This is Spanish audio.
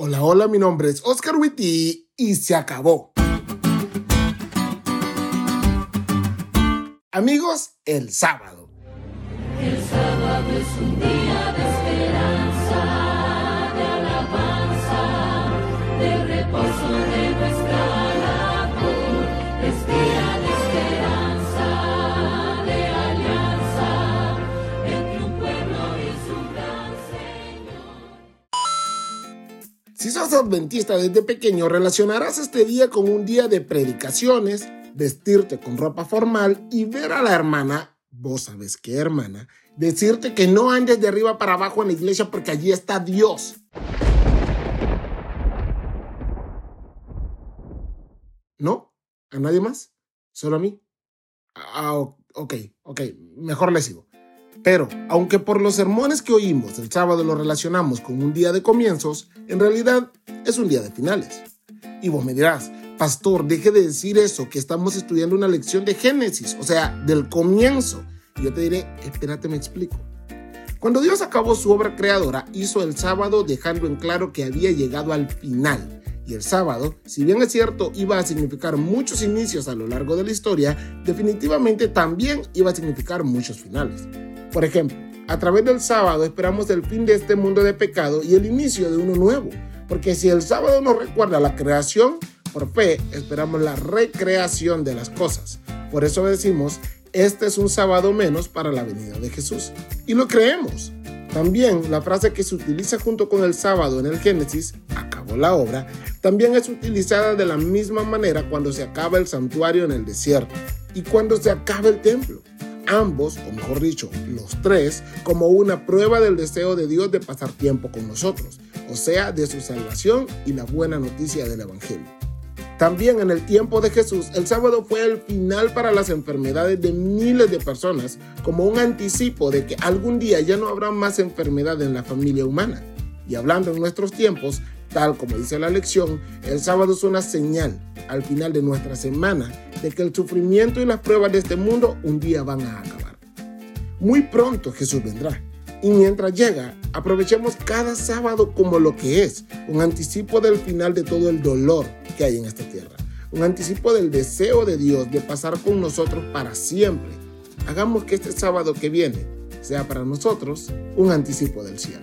Hola, hola, mi nombre es Oscar Witty y se acabó. Amigos, el sábado. Si sos adventista desde pequeño, relacionarás este día con un día de predicaciones, vestirte con ropa formal y ver a la hermana, vos sabes qué hermana, decirte que no andes de arriba para abajo en la iglesia porque allí está Dios. ¿No? ¿A nadie más? ¿Solo a mí? Ah, ok, ok, mejor le sigo. Pero, aunque por los sermones que oímos el sábado lo relacionamos con un día de comienzos, en realidad es un día de finales. Y vos me dirás, pastor, deje de decir eso, que estamos estudiando una lección de Génesis, o sea, del comienzo. Y yo te diré, espérate, me explico. Cuando Dios acabó su obra creadora, hizo el sábado dejando en claro que había llegado al final. Y el sábado, si bien es cierto, iba a significar muchos inicios a lo largo de la historia, definitivamente también iba a significar muchos finales. Por ejemplo, a través del sábado esperamos el fin de este mundo de pecado y el inicio de uno nuevo. Porque si el sábado nos recuerda la creación, por fe esperamos la recreación de las cosas. Por eso decimos, este es un sábado menos para la venida de Jesús. Y lo creemos. También la frase que se utiliza junto con el sábado en el Génesis, acabó la obra, también es utilizada de la misma manera cuando se acaba el santuario en el desierto y cuando se acaba el templo ambos, o mejor dicho, los tres, como una prueba del deseo de Dios de pasar tiempo con nosotros, o sea, de su salvación y la buena noticia del Evangelio. También en el tiempo de Jesús, el sábado fue el final para las enfermedades de miles de personas, como un anticipo de que algún día ya no habrá más enfermedad en la familia humana. Y hablando en nuestros tiempos, tal como dice la lección, el sábado es una señal al final de nuestra semana de que el sufrimiento y las pruebas de este mundo un día van a acabar. Muy pronto Jesús vendrá. Y mientras llega, aprovechemos cada sábado como lo que es, un anticipo del final de todo el dolor que hay en esta tierra, un anticipo del deseo de Dios de pasar con nosotros para siempre. Hagamos que este sábado que viene sea para nosotros un anticipo del cielo.